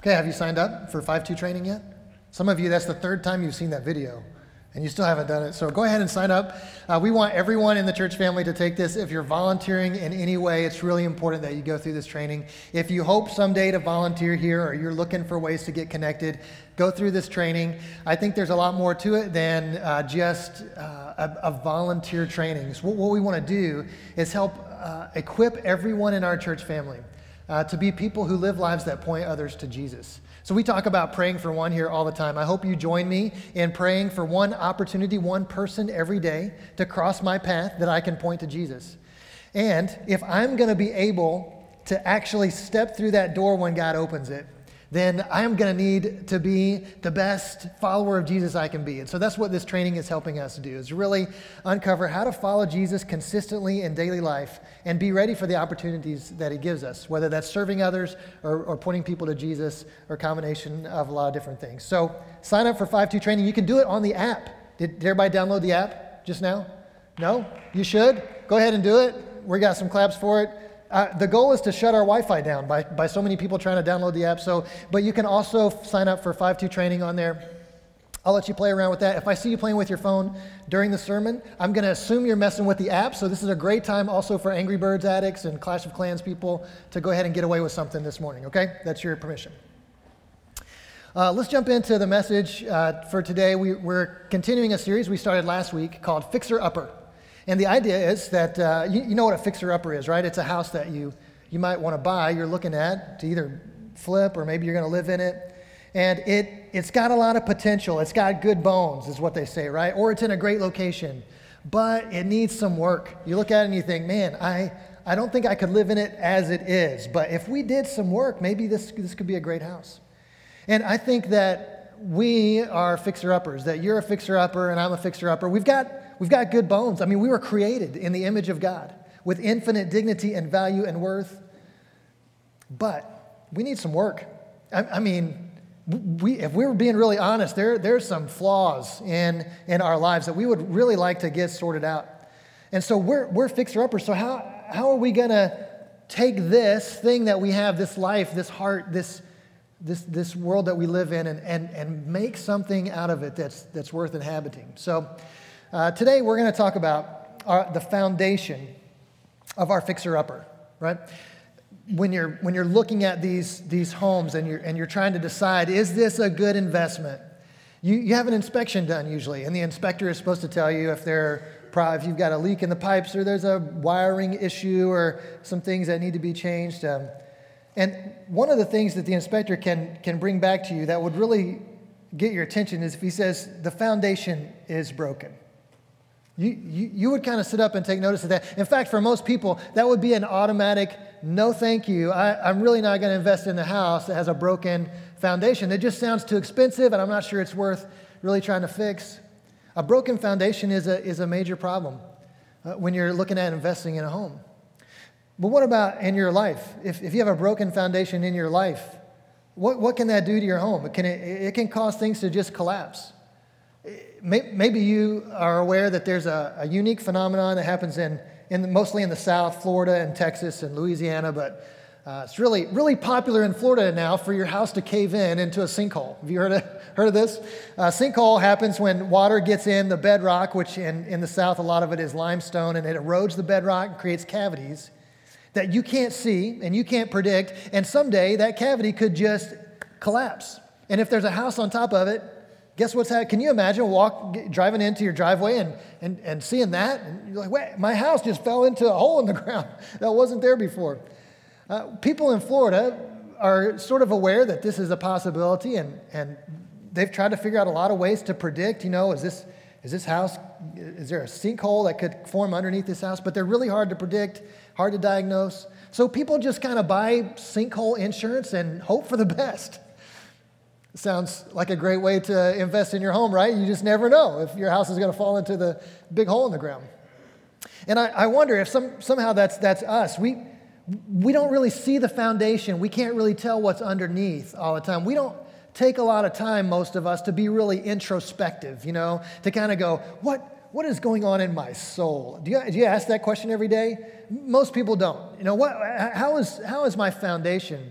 Okay, have you signed up for 5 2 training yet? Some of you, that's the third time you've seen that video and you still haven't done it. So go ahead and sign up. Uh, we want everyone in the church family to take this. If you're volunteering in any way, it's really important that you go through this training. If you hope someday to volunteer here or you're looking for ways to get connected, go through this training. I think there's a lot more to it than uh, just uh, a, a, volunteer training. So what, what, we want to do is help uh, equip everyone in our church family uh, to be people who live lives that point others to Jesus. So we talk about praying for one here all the time. I hope you join me in praying for one opportunity, one person every day to cross my path that I can point to Jesus. And if I'm going to be able to actually step through that door when God opens it, then I am going to need to be the best follower of Jesus I can be. And so that's what this training is helping us do, is really uncover how to follow Jesus consistently in daily life and be ready for the opportunities that he gives us, whether that's serving others or, or pointing people to Jesus or combination of a lot of different things. So sign up for 5-2 training. You can do it on the app. Did, did everybody download the app just now? No? You should. Go ahead and do it. We got some claps for it. Uh, the goal is to shut our Wi-Fi down by, by so many people trying to download the app. So, but you can also sign up for 5.2 training on there. I'll let you play around with that. If I see you playing with your phone during the sermon, I'm going to assume you're messing with the app. So this is a great time also for Angry Birds addicts and Clash of Clans people to go ahead and get away with something this morning. Okay, that's your permission. Uh, let's jump into the message uh, for today. We, we're continuing a series we started last week called Fixer Upper. And the idea is that uh, you, you, know what a fixer upper is, right? It's a house that you, you might want to buy, you're looking at to either flip or maybe you're going to live in it. And it, it's got a lot of potential. It's got good bones, is what they say, right? Or it's in a great location, but it needs some work. You look at it and you think, man, I, I don't think I could live in it as it is. But if we did some work, maybe this, this could be a great house. And I think that we are fixer uppers, that you're a fixer upper and I'm a fixer upper. We've got We've got good bones. I mean, we were created in the image of God with infinite dignity and value and worth. But we need some work. I, I mean, we, if we were being really honest, there, there's some flaws in, in our lives that we would really like to get sorted out. And so we're, we're fixer uppers. So, how, how are we going to take this thing that we have, this life, this heart, this, this, this world that we live in, and, and, and make something out of it that's, that's worth inhabiting? So, uh, today, we're going to talk about our, the foundation of our fixer upper, right? When you're, when you're looking at these, these homes and you're, and you're trying to decide, is this a good investment? You, you have an inspection done usually, and the inspector is supposed to tell you if, they're, if you've got a leak in the pipes or there's a wiring issue or some things that need to be changed. Um, and one of the things that the inspector can, can bring back to you that would really get your attention is if he says the foundation is broken. You, you, you would kind of sit up and take notice of that. In fact, for most people, that would be an automatic no thank you. I, I'm really not going to invest in a house that has a broken foundation. It just sounds too expensive, and I'm not sure it's worth really trying to fix. A broken foundation is a, is a major problem uh, when you're looking at investing in a home. But what about in your life? If, if you have a broken foundation in your life, what, what can that do to your home? It can, it, it can cause things to just collapse. Maybe you are aware that there's a, a unique phenomenon that happens in, in mostly in the South, Florida and Texas and Louisiana, but uh, it's really, really popular in Florida now for your house to cave in into a sinkhole. Have you heard of, heard of this? Uh, sinkhole happens when water gets in the bedrock, which in, in the South, a lot of it is limestone, and it erodes the bedrock and creates cavities that you can't see and you can't predict. And someday that cavity could just collapse. And if there's a house on top of it, Guess what's happening? Can you imagine walk, driving into your driveway and, and, and seeing that? And you're like, wait, my house just fell into a hole in the ground that wasn't there before. Uh, people in Florida are sort of aware that this is a possibility, and, and they've tried to figure out a lot of ways to predict, you know, is this, is this house, is there a sinkhole that could form underneath this house? But they're really hard to predict, hard to diagnose. So people just kind of buy sinkhole insurance and hope for the best. Sounds like a great way to invest in your home, right? You just never know if your house is going to fall into the big hole in the ground. And I, I wonder if some, somehow that's, that's us. We, we don't really see the foundation. We can't really tell what's underneath all the time. We don't take a lot of time, most of us, to be really introspective, you know, to kind of go, what, what is going on in my soul? Do you, do you ask that question every day? Most people don't. You know, what, how, is, how is my foundation?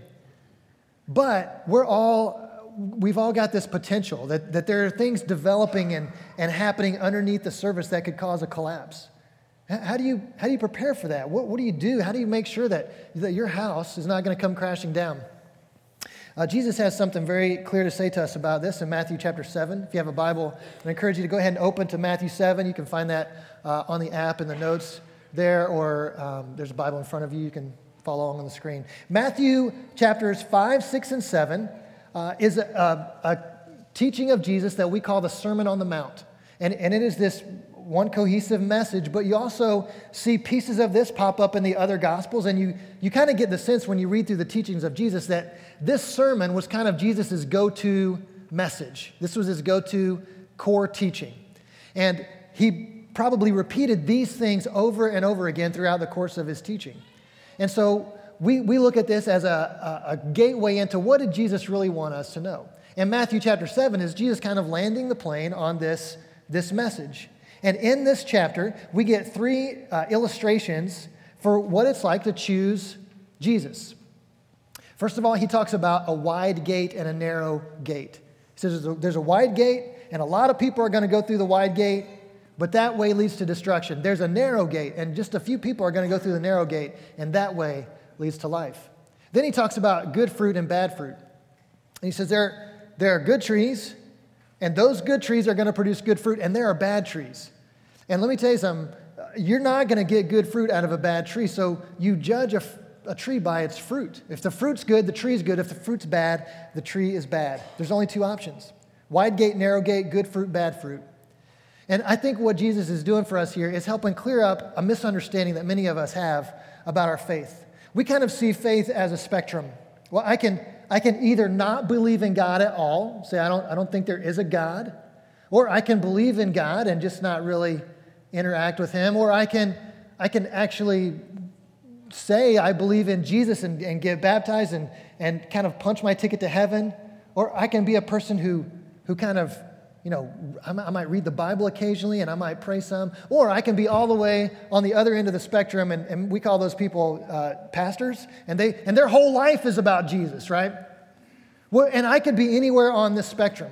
But we're all, we've all got this potential that, that there are things developing and, and happening underneath the surface that could cause a collapse. How do you, how do you prepare for that? What, what do you do? How do you make sure that, that your house is not going to come crashing down? Uh, Jesus has something very clear to say to us about this in Matthew chapter 7. If you have a Bible, I encourage you to go ahead and open to Matthew 7. You can find that uh, on the app in the notes there, or um, there's a Bible in front of you. You can follow along on the screen. Matthew chapters 5, 6, and 7 uh, is a, a, a, teaching of Jesus that we call the Sermon on the Mount. And, and it is this one cohesive message, but you also see pieces of this pop up in the other gospels, and you, you kind of get the sense when you read through the teachings of Jesus that this sermon was kind of Jesus' go to message. This was his go to core teaching. And he probably repeated these things over and over again throughout the course of his teaching. And so we, we look at this as a, a, a gateway into what did Jesus really want us to know. And Matthew chapter 7 is Jesus kind of landing the plane on this, this message. And in this chapter, we get three uh, illustrations for what it's like to choose Jesus. First of all, he talks about a wide gate and a narrow gate. He says there's a, there's a wide gate, and a lot of people are going to go through the wide gate, but that way leads to destruction. There's a narrow gate, and just a few people are going to go through the narrow gate, and that way leads to life. Then he talks about good fruit and bad fruit. And he says there, there are good trees and those good trees are going to produce good fruit, and there are bad trees. And let me tell you something uh, you're not going to get good fruit out of a bad tree, so you judge a, a tree by its fruit. If the fruit's good, the tree's good. If the fruit's bad, the tree is bad. There's only two options wide gate, narrow gate, good fruit, bad fruit. And I think what Jesus is doing for us here is helping clear up a misunderstanding that many of us have about our faith. We kind of see faith as a spectrum. Well, I can, I can either not believe in God at all, say, I don't, I don't think there is a God, or I can believe in God and just not really interact with Him, or I can, I can actually say I believe in Jesus and, and get baptized and, and kind of punch my ticket to heaven, or I can be a person who, who kind of you know, I might read the Bible occasionally and I might pray some, or I can be all the way on the other end of the spectrum, and, and we call those people uh, pastors, and, they, and their whole life is about Jesus, right? Well, and I could be anywhere on this spectrum.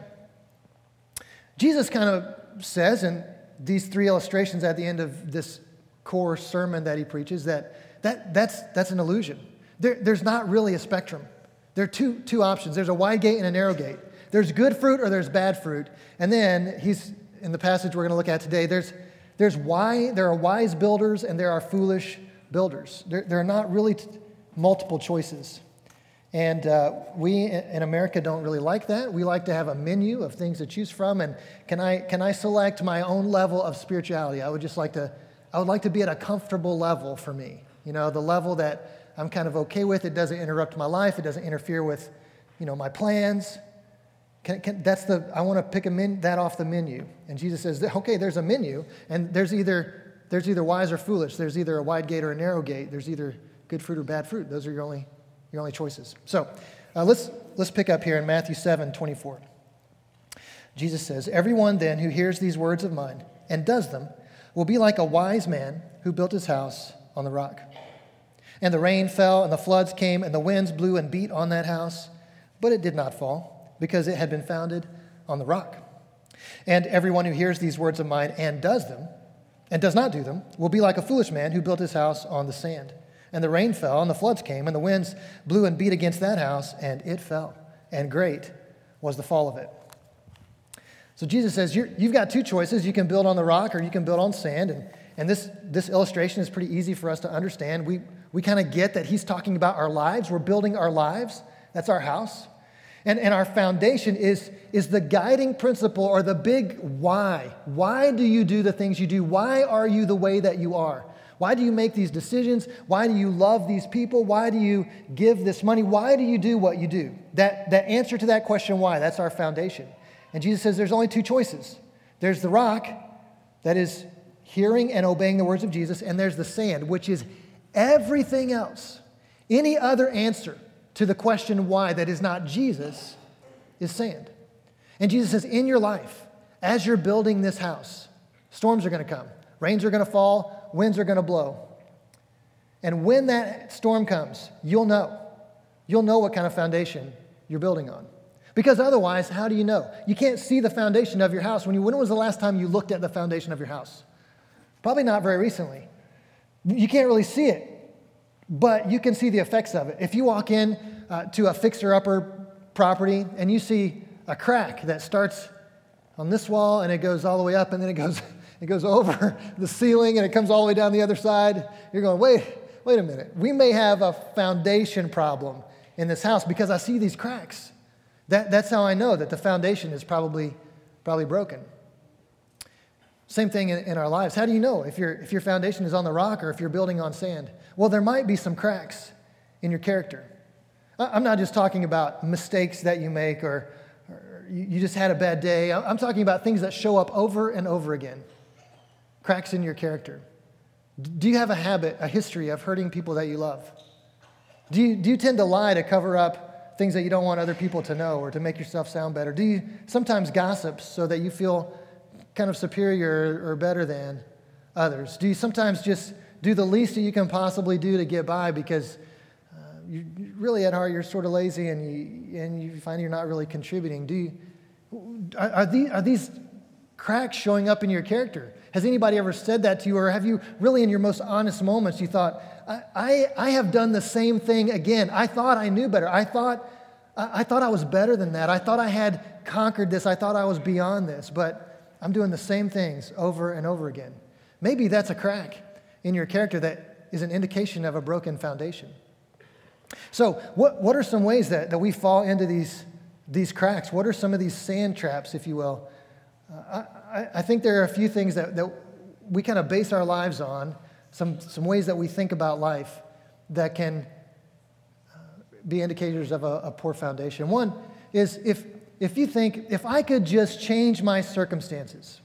Jesus kind of says in these three illustrations at the end of this core sermon that he preaches that, that that's, that's an illusion. There, there's not really a spectrum. There are two, two options there's a wide gate and a narrow gate. There's good fruit or there's bad fruit. And then he's in the passage we're going to look at today, there's, there's why, there are wise builders and there are foolish builders. There, there are not really t- multiple choices. And uh, we in America don't really like that. We like to have a menu of things to choose from. And can I, can I select my own level of spirituality? I would just like to, I would like to be at a comfortable level for me. You know, the level that I'm kind of okay with. It doesn't interrupt my life. It doesn't interfere with, you know, my plans. Can, can, that's the, I want to pick a min, that off the menu. And Jesus says, okay, there's a menu, and there's either, there's either wise or foolish. There's either a wide gate or a narrow gate. There's either good fruit or bad fruit. Those are your only, your only choices. So uh, let's, let's pick up here in Matthew 7 24. Jesus says, Everyone then who hears these words of mine and does them will be like a wise man who built his house on the rock. And the rain fell, and the floods came, and the winds blew and beat on that house, but it did not fall because it had been founded on the rock. And everyone who hears these words of mine and does them, and does not do them, will be like a foolish man who built his house on the sand. And the rain fell, and the floods came, and the winds blew and beat against that house, and it fell. And great was the fall of it. So Jesus says, you have got two choices. You can build on the rock or you can build on sand. And, and this, this illustration is pretty easy for us to understand. We, we kind of get that he's talking about our lives. We're building our lives. That's our house. And, and our foundation is, is the guiding principle or the big why. Why do you do the things you do? Why are you the way that you are? Why do you make these decisions? Why do you love these people? Why do you give this money? Why do you do what you do? That, that answer to that question, why, that's our foundation. And Jesus says there's only two choices there's the rock, that is hearing and obeying the words of Jesus, and there's the sand, which is everything else. Any other answer to the question why that is not Jesus is sand. And Jesus says, in your life, as you're building this house, storms are going to come, rains are going to fall, winds are going to blow. And when that storm comes, you'll know. You'll know what kind of foundation you're building on. Because otherwise, how do you know? You can't see the foundation of your house. When, you, when was the last time you looked at the foundation of your house? Probably not very recently. You can't really see it, but you can see the effects of it. If you walk in uh, to a fixer upper property and you see a crack that starts on this wall and it goes all the way up and then it goes, it goes over the ceiling and it comes all the way down the other side, you're going, wait, wait a minute. We may have a foundation problem in this house because I see these cracks. That, that's how I know that the foundation is probably, probably broken. Same thing in, in, our lives. How do you know if, your if your foundation is on the rock or if you're building on sand? Well, there might be some cracks in your character. I'm not just talking about mistakes that you make or, or you just had a bad day. I'm talking about things that show up over and over again cracks in your character. Do you have a habit, a history of hurting people that you love? Do you, do you tend to lie to cover up things that you don't want other people to know or to make yourself sound better? Do you sometimes gossip so that you feel kind of superior or better than others? Do you sometimes just do the least that you can possibly do to get by because uh, you, really at heart you're sort of lazy and you, and you find you're not really contributing? Do you, are, are, these, are these cracks showing up in your character? Has anybody ever said that to you, or have you really, in your most honest moments, you thought, I, I, I have done the same thing again. I thought I knew better. I thought, I, I thought I was better than that. I thought I had conquered this. I thought I was beyond this, but I'm doing the same things over and over again. Maybe that's a crack in your character that is an indication of a broken foundation. So, what, what are some ways that, that we fall into these, these cracks? What are some of these sand traps, if you will? Uh, I, I think there are a few things that, that we kind of base our lives on some, some ways that we think about life that can uh, be indicators of a, a poor foundation. One is if, if you think, if I could just change my circumstances,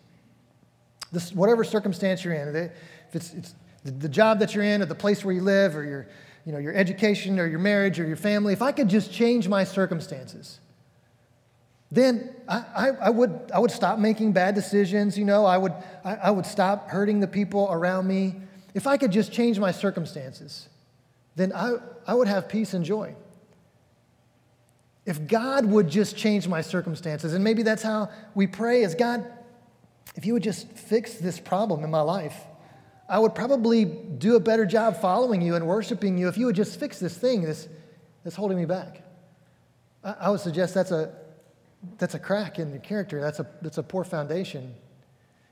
this, whatever circumstance you're in, if it's, it's the, job that you're in or the place where you live or your, you know, your education or your marriage or your family, if I could just change my circumstances, then I, I, I, would, I would stop making bad decisions, you know, I would, I, I would stop hurting the people around me. If I could just change my circumstances, then I, I would have peace and joy. If God would just change my circumstances, and maybe that's how we pray is God, if you would just fix this problem in my life, I would probably do a better job following you and worshiping you if you would just fix this thing that's, that's holding me back. I, I would suggest that's a, that's a crack in the character, that's a, that's a poor foundation.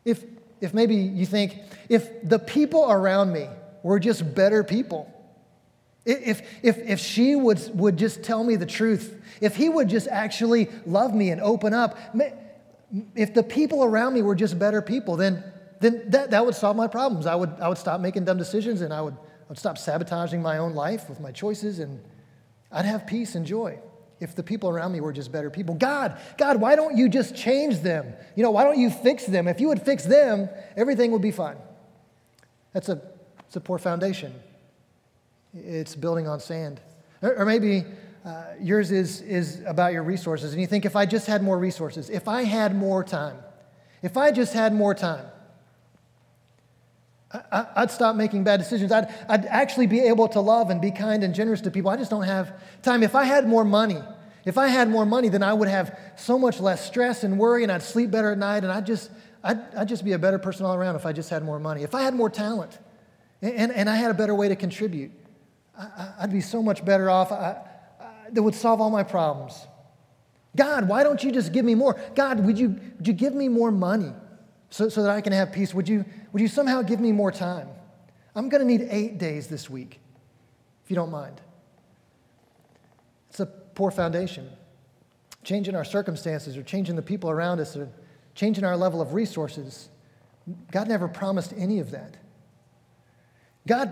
If, if maybe you think, if the people around me were just better people, if, if, if she would, would just tell me the truth, if he would just actually love me and open up, if the people around me were just better people, then, then that, that would solve my problems. I would, I would stop making dumb decisions and I would, I would stop sabotaging my own life with my choices and I'd have peace and joy if the people around me were just better people. God, God, why don't you just change them? You know, why don't you fix them? If you would fix them, everything would be fine. That's a, it's a poor foundation. It's building on sand. Or, maybe uh, yours is, is about your resources, and you think, if I just had more resources, if I had more time, if I just had more time, I, would stop making bad decisions. I'd, I'd actually be able to love and be kind and generous to people. I just don't have time. If I had more money, if I had more money, then I would have so much less stress and worry, and I'd sleep better at night, and I'd just, I'd, I'd just be a better person all around if I just had more money. If I had more talent and, and I had a better way to contribute, I, would be so much better off. That would solve all my problems. God, why don't you just give me more? God, would you, would you give me more money? so, so that I can have peace? Would you, would you somehow give me more time? I'm going to need eight days this week, if you don't mind. It's a poor foundation. Changing our circumstances or changing the people around us or changing our level of resources. God never promised any of that. God,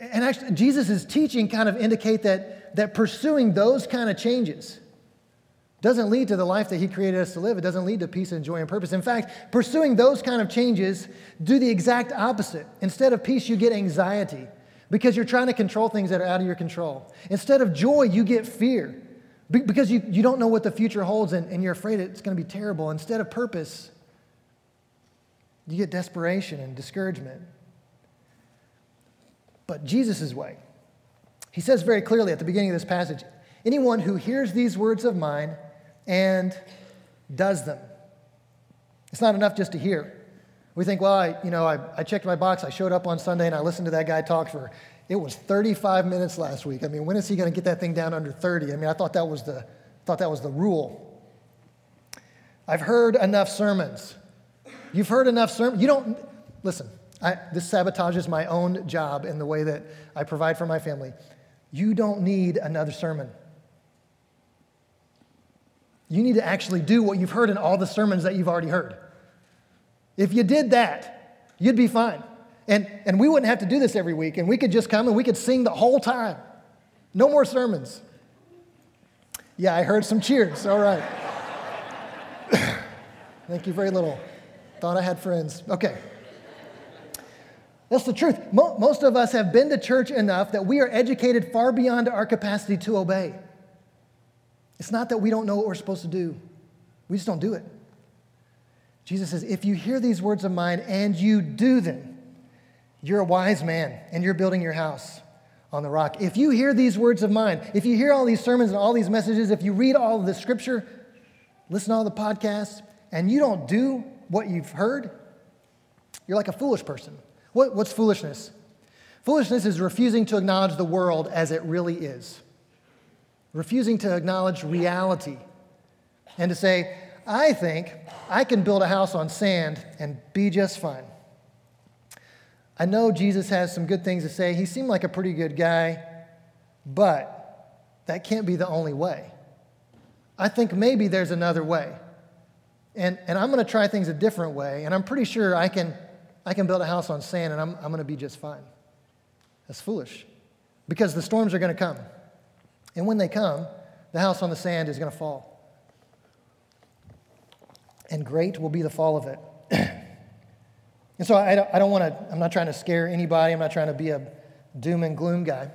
and actually, Jesus' teaching kind of indicate that, that pursuing those kind of changes, doesn't lead to the life that he created us to live. It doesn't lead to peace and joy and purpose. In fact, pursuing those kind of changes do the exact opposite. Instead of peace, you get anxiety because you're trying to control things that are out of your control. Instead of joy, you get fear because you, you don't know what the future holds and, and you're afraid it's going to be terrible. Instead of purpose, you get desperation and discouragement. But Jesus' way, he says very clearly at the beginning of this passage, Anyone who hears these words of mine and does them. It's not enough just to hear. We think, well, I, you know, I, I checked my box, I showed up on Sunday, and I listened to that guy talk for, it was 35 minutes last week. I mean, when is he going to get that thing down under 30? I mean, I thought that was the, thought that was the rule. I've heard enough sermons. You've heard enough sermons. You don't, listen, I, this sabotages my own job in the way that I provide for my family. You don't need another sermon. You need to actually do what you've heard in all the sermons that you've already heard. If you did that, you'd be fine. And, and we wouldn't have to do this every week, and we could just come and we could sing the whole time. No more sermons. Yeah, I heard some cheers. All right. Thank you very little. Thought I had friends. Okay. That's the truth. Most of us have been to church enough that we are educated far beyond our capacity to obey. It's not that we don't know what we're supposed to do, we just don't do it. Jesus says, If you hear these words of mine and you do them, you're a wise man and you're building your house on the rock. If you hear these words of mine, if you hear all these sermons and all these messages, if you read all of the scripture, listen to all the podcasts, and you don't do what you've heard, you're like a foolish person. What, what's foolishness? Foolishness is refusing to acknowledge the world as it really is, refusing to acknowledge reality, and to say, I think I can build a house on sand and be just fine. I know Jesus has some good things to say. He seemed like a pretty good guy, but that can't be the only way. I think maybe there's another way. And, and I'm going to try things a different way, and I'm pretty sure I can, I can build a house on sand and I'm, I'm going to be just fine. That's foolish because the storms are going to come. And when they come, the house on the sand is going to fall and great will be the fall of it. and so I don't, I don't want to, I'm not trying to scare anybody, I'm not trying to be a doom and gloom guy.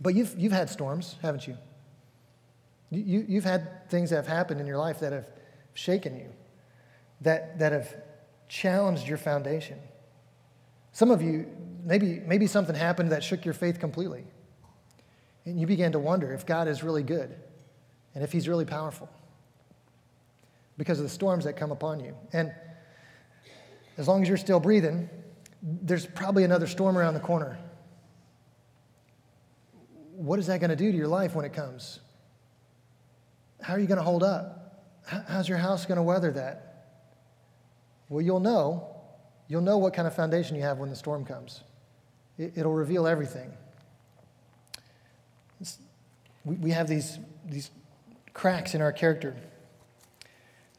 But you've, you've had storms, haven't you? you? You've had things that have happened in your life that have shaken you, that, that have challenged your foundation. Some of you, maybe, maybe something happened that shook your faith completely. And you began to wonder if God is really good and if He's really powerful because of the storms that come upon you. And as long as you're still breathing, there's probably another storm around the corner. What is that going to do to your life when it comes? How are you going to hold up? How's your house going to weather that? Well, you'll know. You'll know what kind of foundation you have when the storm comes. It'll reveal everything. we have these, these cracks in our character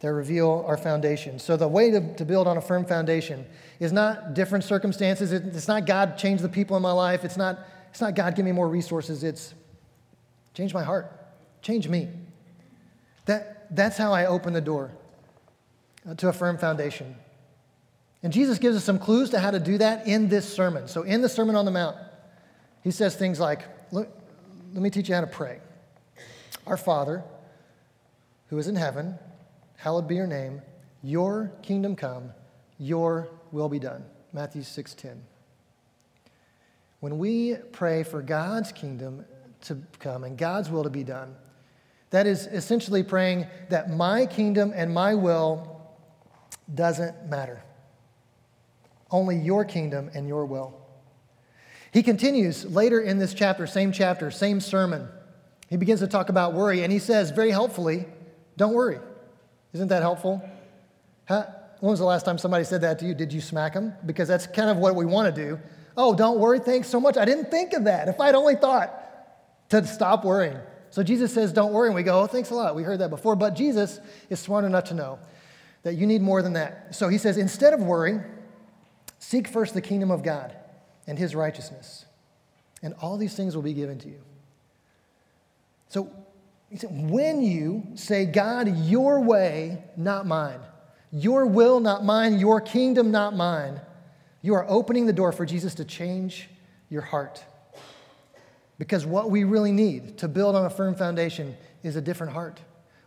that reveal our foundation. So, the way to, to build on a firm foundation is not different circumstances. It's not God change the people in my life. It's not, it's not God give me more resources. It's change my heart, change me. That, that's how I open the door Uh, to a firm foundation. And Jesus gives us some clues to how to do that in this sermon. So, in the Sermon on the Mount, he says things like, Look, let me teach you how to pray. Our Father, who is in heaven, hallowed be your name, your kingdom come, your will be done. Matthew 6:10. When we pray for God's kingdom to come and God's will to be done, that is essentially praying that my kingdom and my will doesn't matter. Only your kingdom and your will. He continues later in this chapter, same chapter, same sermon. He begins to talk about worry, and he says very helpfully, Don't worry. Isn't that helpful? Huh? When was the last time somebody said that to you? Did you smack them? Because that's kind of what we want to do. Oh, don't worry, thanks so much. I didn't think of that. If I'd only thought to stop worrying. So Jesus says, don't worry. And we go, oh, thanks a lot. We heard that before. But Jesus is smart enough to know that you need more than that. So he says, instead of worrying, seek first the kingdom of God and his righteousness, and all these things will be given to you. So he said, when you say, God, your way, not mine, your will, not mine, your kingdom, not mine, you are opening the door for Jesus to change your heart. Because what we really need to build on a firm foundation is a different heart.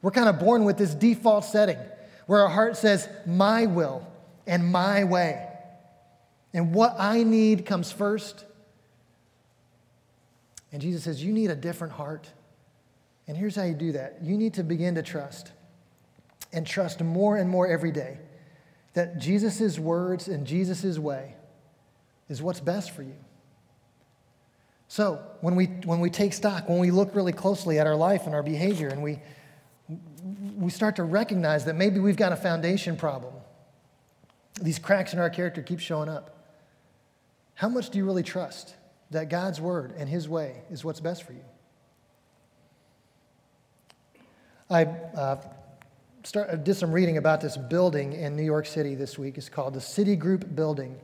We're kind of born with this default setting where our heart says, My will and my way. And what I need comes first. And Jesus says, You need a different heart. And here's how you do that you need to begin to trust and trust more and more every day that Jesus' words and Jesus' way is what's best for you. So when we, when we take stock, when we look really closely at our life and our behavior, and we, we start to recognize that maybe we've got a foundation problem, these cracks in our character keep showing up. How much do you really trust that God's word and his way is what's best for you? I uh, start, did some reading about this building in New York City this week. It's called the Citigroup Building.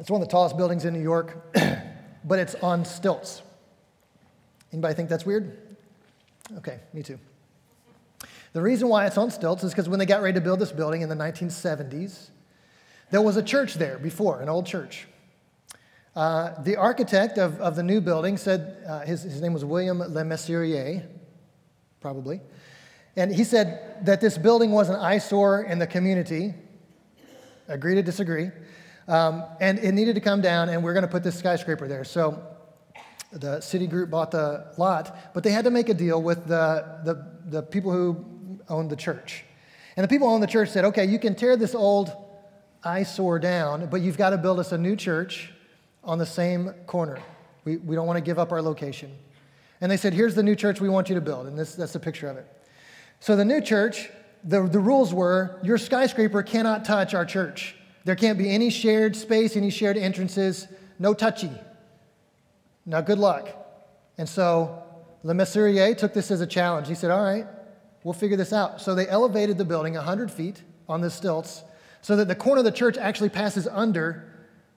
It's one of the tallest buildings in New York, but it's on stilts. Anybody think that's weird? Okay, me too. The reason why it's on stilts is because when they got ready to build this building in the 1970s, there was a church there before, an old church. Uh, the architect of, of the new building said, uh, his, his name was William LeMessurier, probably. And he said that this building was an eyesore in the community. Agree to disagree. Um, and it needed to come down, and we're going to put this skyscraper there. So the Citigroup bought the lot, but they had to make a deal with the, the, the people who owned the church. And the people who owned the church said, okay, you can tear this old eyesore down, but you've got to build us a new church on the same corner. We, we don't want to give up our location. And they said, Here's the new church we want you to build. And this, that's a picture of it. So the new church, the, the rules were your skyscraper cannot touch our church. There can't be any shared space, any shared entrances, no touchy. Now, good luck. And so LeMessurier took this as a challenge. He said, All right, we'll figure this out. So they elevated the building 100 feet on the stilts so that the corner of the church actually passes under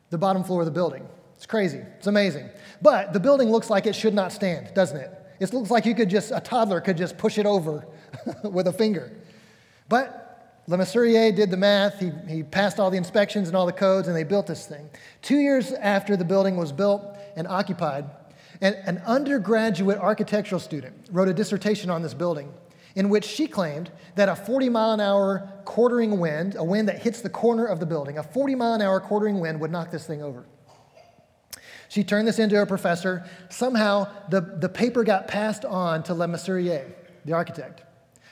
the bottom floor of the building. It's crazy. It's amazing. But the building looks like it should not stand, doesn't it? It looks like you could just, a toddler could just push it over with a finger. But LeMessurier did the math. He, he passed all the inspections and all the codes, and they built this thing. Two years after the building was built and occupied, an, an undergraduate architectural student wrote a dissertation on this building in which she claimed that a 40 mile an hour quartering wind, a wind that hits the corner of the building, a 40 mile an hour quartering wind would knock this thing over. She turned this into a professor. Somehow, the, the paper got passed on to LeMessurier, the architect.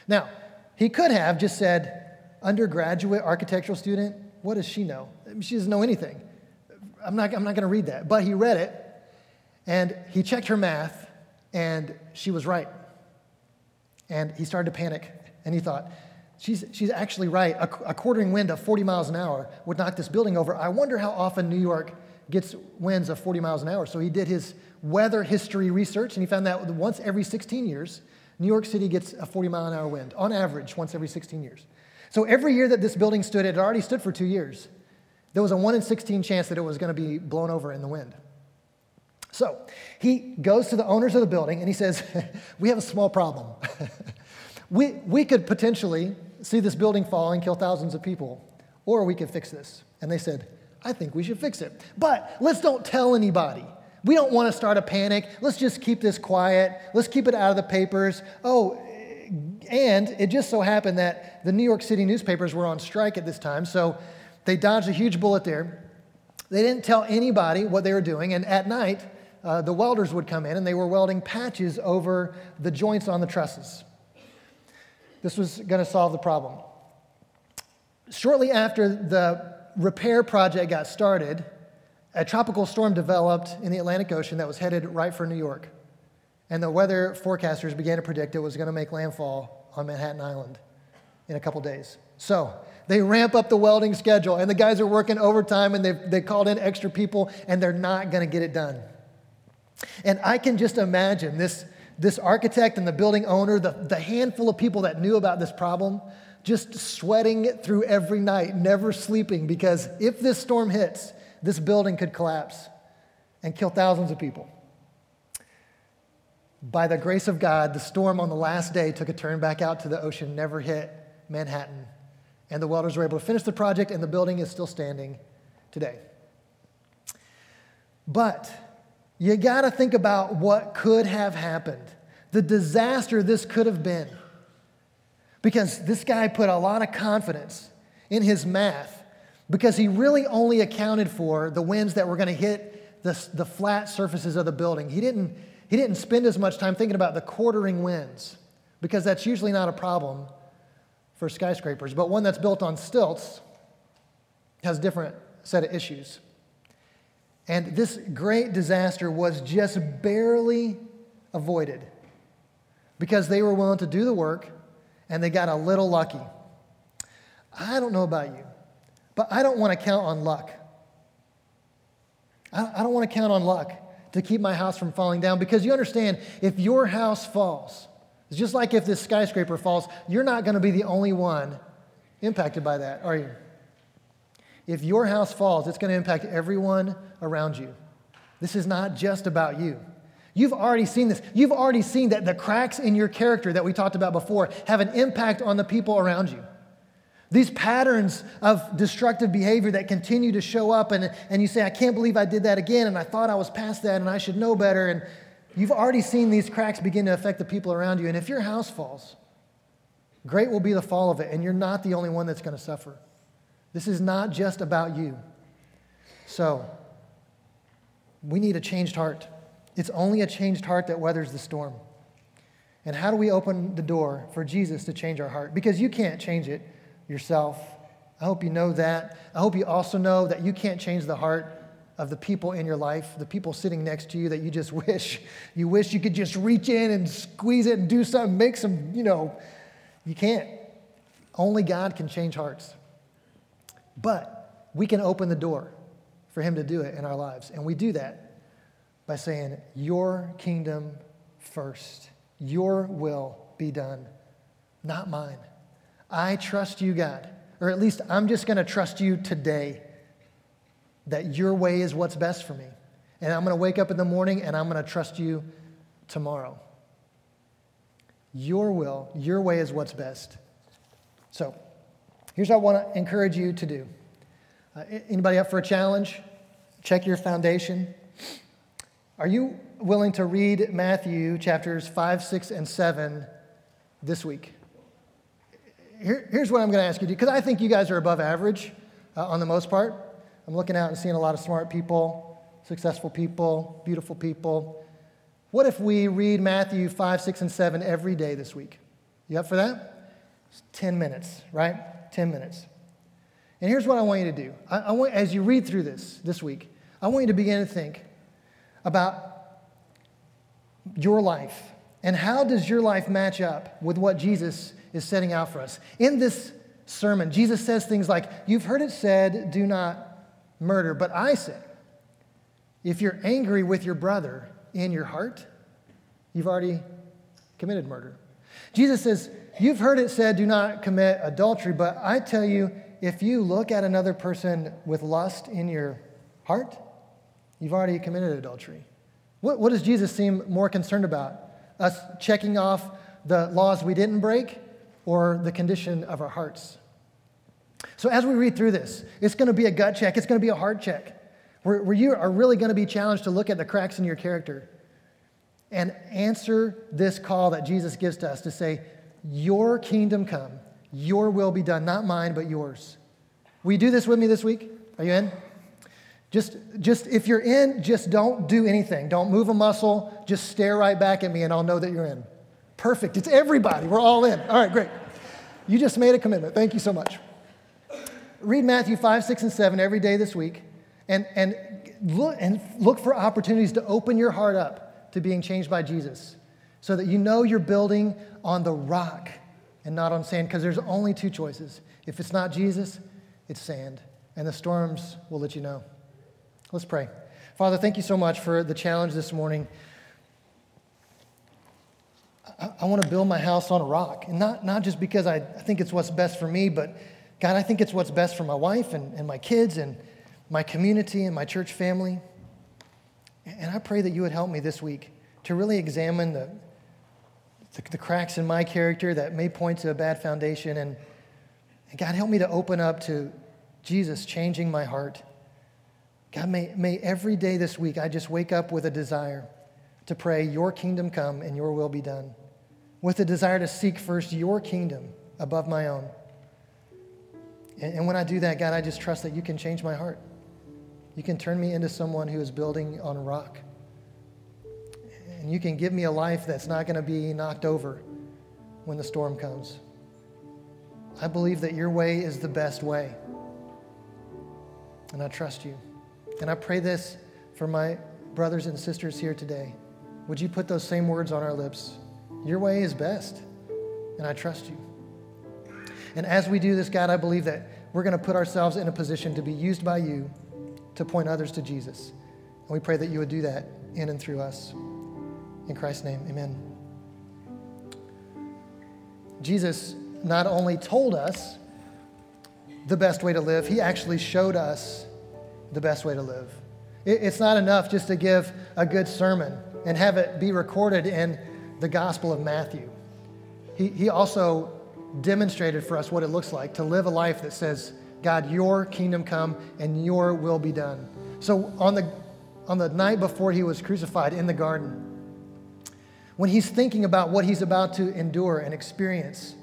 Now, he could have just said, undergraduate architectural student, what does she know? She doesn't know anything. I'm not, I'm not going to read that. But he read it, and he checked her math, and she was right. And he started to panic, and he thought, she's, she's actually right. A, a quartering wind of 40 miles an hour would knock this building over. I wonder how often New York gets winds of 40 miles an hour. So he did his weather history research, and he found that once every 16 years, New York City gets a 40 mile an hour wind, on average, once every 16 years. So every year that this building stood, it had already stood for two years. There was a 1 in 16 chance that it was going to be blown over in the wind. So he goes to the owners of the building and he says, We have a small problem. we, we could potentially see this building fall and kill thousands of people, or we could fix this. And they said, I think we should fix it. But let's don't tell anybody. We don't want to start a panic. Let's just keep this quiet. Let's keep it out of the papers. Oh, and it just so happened that the New York City newspapers were on strike at this time, so they dodged a huge bullet there. They didn't tell anybody what they were doing, and at night, uh, the welders would come in and they were welding patches over the joints on the trusses. This was going to solve the problem. Shortly after the repair project got started, a tropical storm developed in the Atlantic Ocean that was headed right for New York. And the weather forecasters began to predict it was going to make landfall on Manhattan Island in a couple days. So they ramp up the welding schedule, and the guys are working overtime, and they've, they called in extra people, and they're not going to get it done. And I can just imagine this, this architect and the building owner, the, the handful of people that knew about this problem, just sweating through every night, never sleeping, because if this storm hits, this building could collapse and kill thousands of people. By the grace of God, the storm on the last day took a turn back out to the ocean, never hit Manhattan. And the welders were able to finish the project, and the building is still standing today. But you got to think about what could have happened, the disaster this could have been. Because this guy put a lot of confidence in his math because he really only accounted for the winds that were going to hit the, the flat surfaces of the building. He didn't, He didn't spend as much time thinking about the quartering winds because that's usually not a problem for skyscrapers. But one that's built on stilts has a different set of issues. And this great disaster was just barely avoided because they were willing to do the work and they got a little lucky. I don't know about you, but I don't want to count on luck. I don't want to count on luck to keep my house from falling down because you understand if your house falls, it's just like if this skyscraper falls, you're not going to be the only one impacted by that, are you? If your house falls, it's going to impact everyone around you. This is not just about you. You've already seen this. You've already seen that the cracks in your character that we talked about before have an impact on the people around you. These patterns of destructive behavior that continue to show up, and, and you say, I can't believe I did that again, and I thought I was past that, and I should know better. And you've already seen these cracks begin to affect the people around you. And if your house falls, great will be the fall of it, and you're not the only one that's going to suffer. This is not just about you. So, we need a changed heart. It's only a changed heart that weathers the storm. And how do we open the door for Jesus to change our heart? Because you can't change it yourself. I hope you know that. I hope you also know that you can't change the heart of the people in your life, the people sitting next to you that you just wish you wish you could just reach in and squeeze it and do something, make some, you know, you can't. Only God can change hearts. But we can open the door for Him to do it in our lives. And we do that by saying, Your kingdom first, your will be done, not mine. I trust you, God. Or at least I'm just going to trust you today that your way is what's best for me. And I'm going to wake up in the morning and I'm going to trust you tomorrow. Your will, your way is what's best. So, Here's what I want to encourage you to do. Uh, anybody up for a challenge? Check your foundation. Are you willing to read Matthew chapters 5, 6, and 7 this week? Here, here's what I'm going to ask you to do, because I think you guys are above average uh, on the most part. I'm looking out and seeing a lot of smart people, successful people, beautiful people. What if we read Matthew 5, 6, and 7 every day this week? You up for that? It's 10 minutes, right? 10 minutes. And here's what I want you to do. I, I want, as you read through this this week, I want you to begin to think about your life and how does your life match up with what Jesus is setting out for us. In this sermon, Jesus says things like, You've heard it said, do not murder, but I say, if you're angry with your brother in your heart, you've already committed murder. Jesus says, You've heard it said, do not commit adultery, but I tell you, if you look at another person with lust in your heart, you've already committed adultery. What, what does Jesus seem more concerned about? Us checking off the laws we didn't break or the condition of our hearts? So, as we read through this, it's going to be a gut check, it's going to be a heart check, where, where you are really going to be challenged to look at the cracks in your character and answer this call that Jesus gives to us to say, your kingdom come, your will be done, not mine, but yours. Will you do this with me this week? Are you in? Just, just if you're in, just don't do anything. Don't move a muscle. Just stare right back at me and I'll know that you're in. Perfect. It's everybody. We're all in. All right, great. You just made a commitment. Thank you so much. Read Matthew 5, 6, and 7 every day this week and, and, look, and look for opportunities to open your heart up to being changed by Jesus so that you know you're building on the rock and not on sand, because there's only two choices. If it's not Jesus, it's sand, and the storms will let you know. Let's pray. Father, thank you so much for the challenge this morning. I, I want to build my house on a rock, and not, not just because I, I think it's what's best for me, but God, I think it's what's best for my wife and, and my kids and my community and my church family. And I pray that you would help me this week to really examine the, the, the cracks in my character that may point to a bad foundation. And, and God, help me to open up to Jesus changing my heart. God, may, may every day this week I just wake up with a desire to pray, Your kingdom come and Your will be done, with a desire to seek first Your kingdom above my own. And, and when I do that, God, I just trust that You can change my heart. You can turn me into someone who is building on rock. and you can give me a life that's not going to be knocked over when the storm comes. I believe that your way is the best way. And I trust you. And I pray this for my brothers and sisters here today. Would you put those same words on our lips? Your way is best, and I trust you. And as we do this, God, I believe that we're going to put ourselves in a position to be used by you to point others to Jesus. And we pray that you would do that in and through us. In Christ's name, amen. Jesus not only told us the best way to live, he actually showed us the best way to live. It's not enough just to give a good sermon and have it be recorded in the Gospel of Matthew. He, he also demonstrated for us what it looks like to live a life that says, God, your kingdom come and your will be done. So on the, on the night before he was crucified in the garden, when he's thinking about what he's about to endure and experience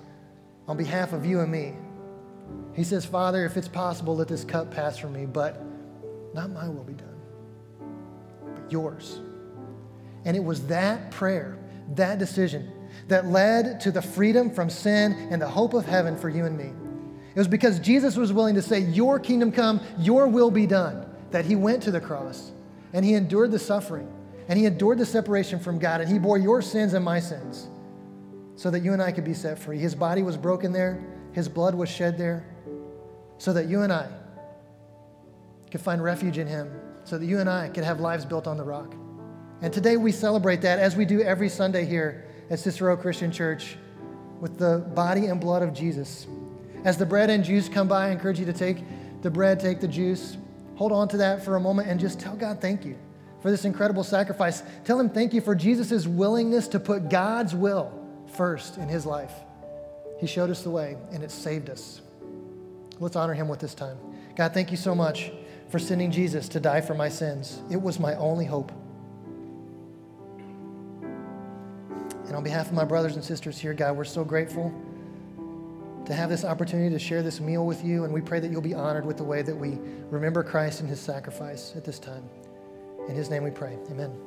on behalf of you and me, he says, Father, if it's possible, let this cup pass from me, but not my will be done, but yours. And it was that prayer, that decision, that led to the freedom from sin and the hope of heaven for you and me. It was because Jesus was willing to say, Your kingdom come, your will be done, that he went to the cross and he endured the suffering and he endured the separation from God and he bore your sins and my sins so that you and I could be set free. His body was broken there, his blood was shed there so that you and I could find refuge in him, so that you and I could have lives built on the rock. And today we celebrate that as we do every Sunday here at Cicero Christian Church with the body and blood of Jesus. As the bread and juice come by, I encourage you to take the bread, take the juice, hold on to that for a moment, and just tell God thank you for this incredible sacrifice. Tell Him thank you for Jesus' willingness to put God's will first in His life. He showed us the way, and it saved us. Let's honor Him with this time. God, thank you so much for sending Jesus to die for my sins. It was my only hope. And on behalf of my brothers and sisters here, God, we're so grateful to have this opportunity to share this meal with you. And we pray that you'll be honored with the way that we remember Christ and his sacrifice at this time. In his name we pray. Amen.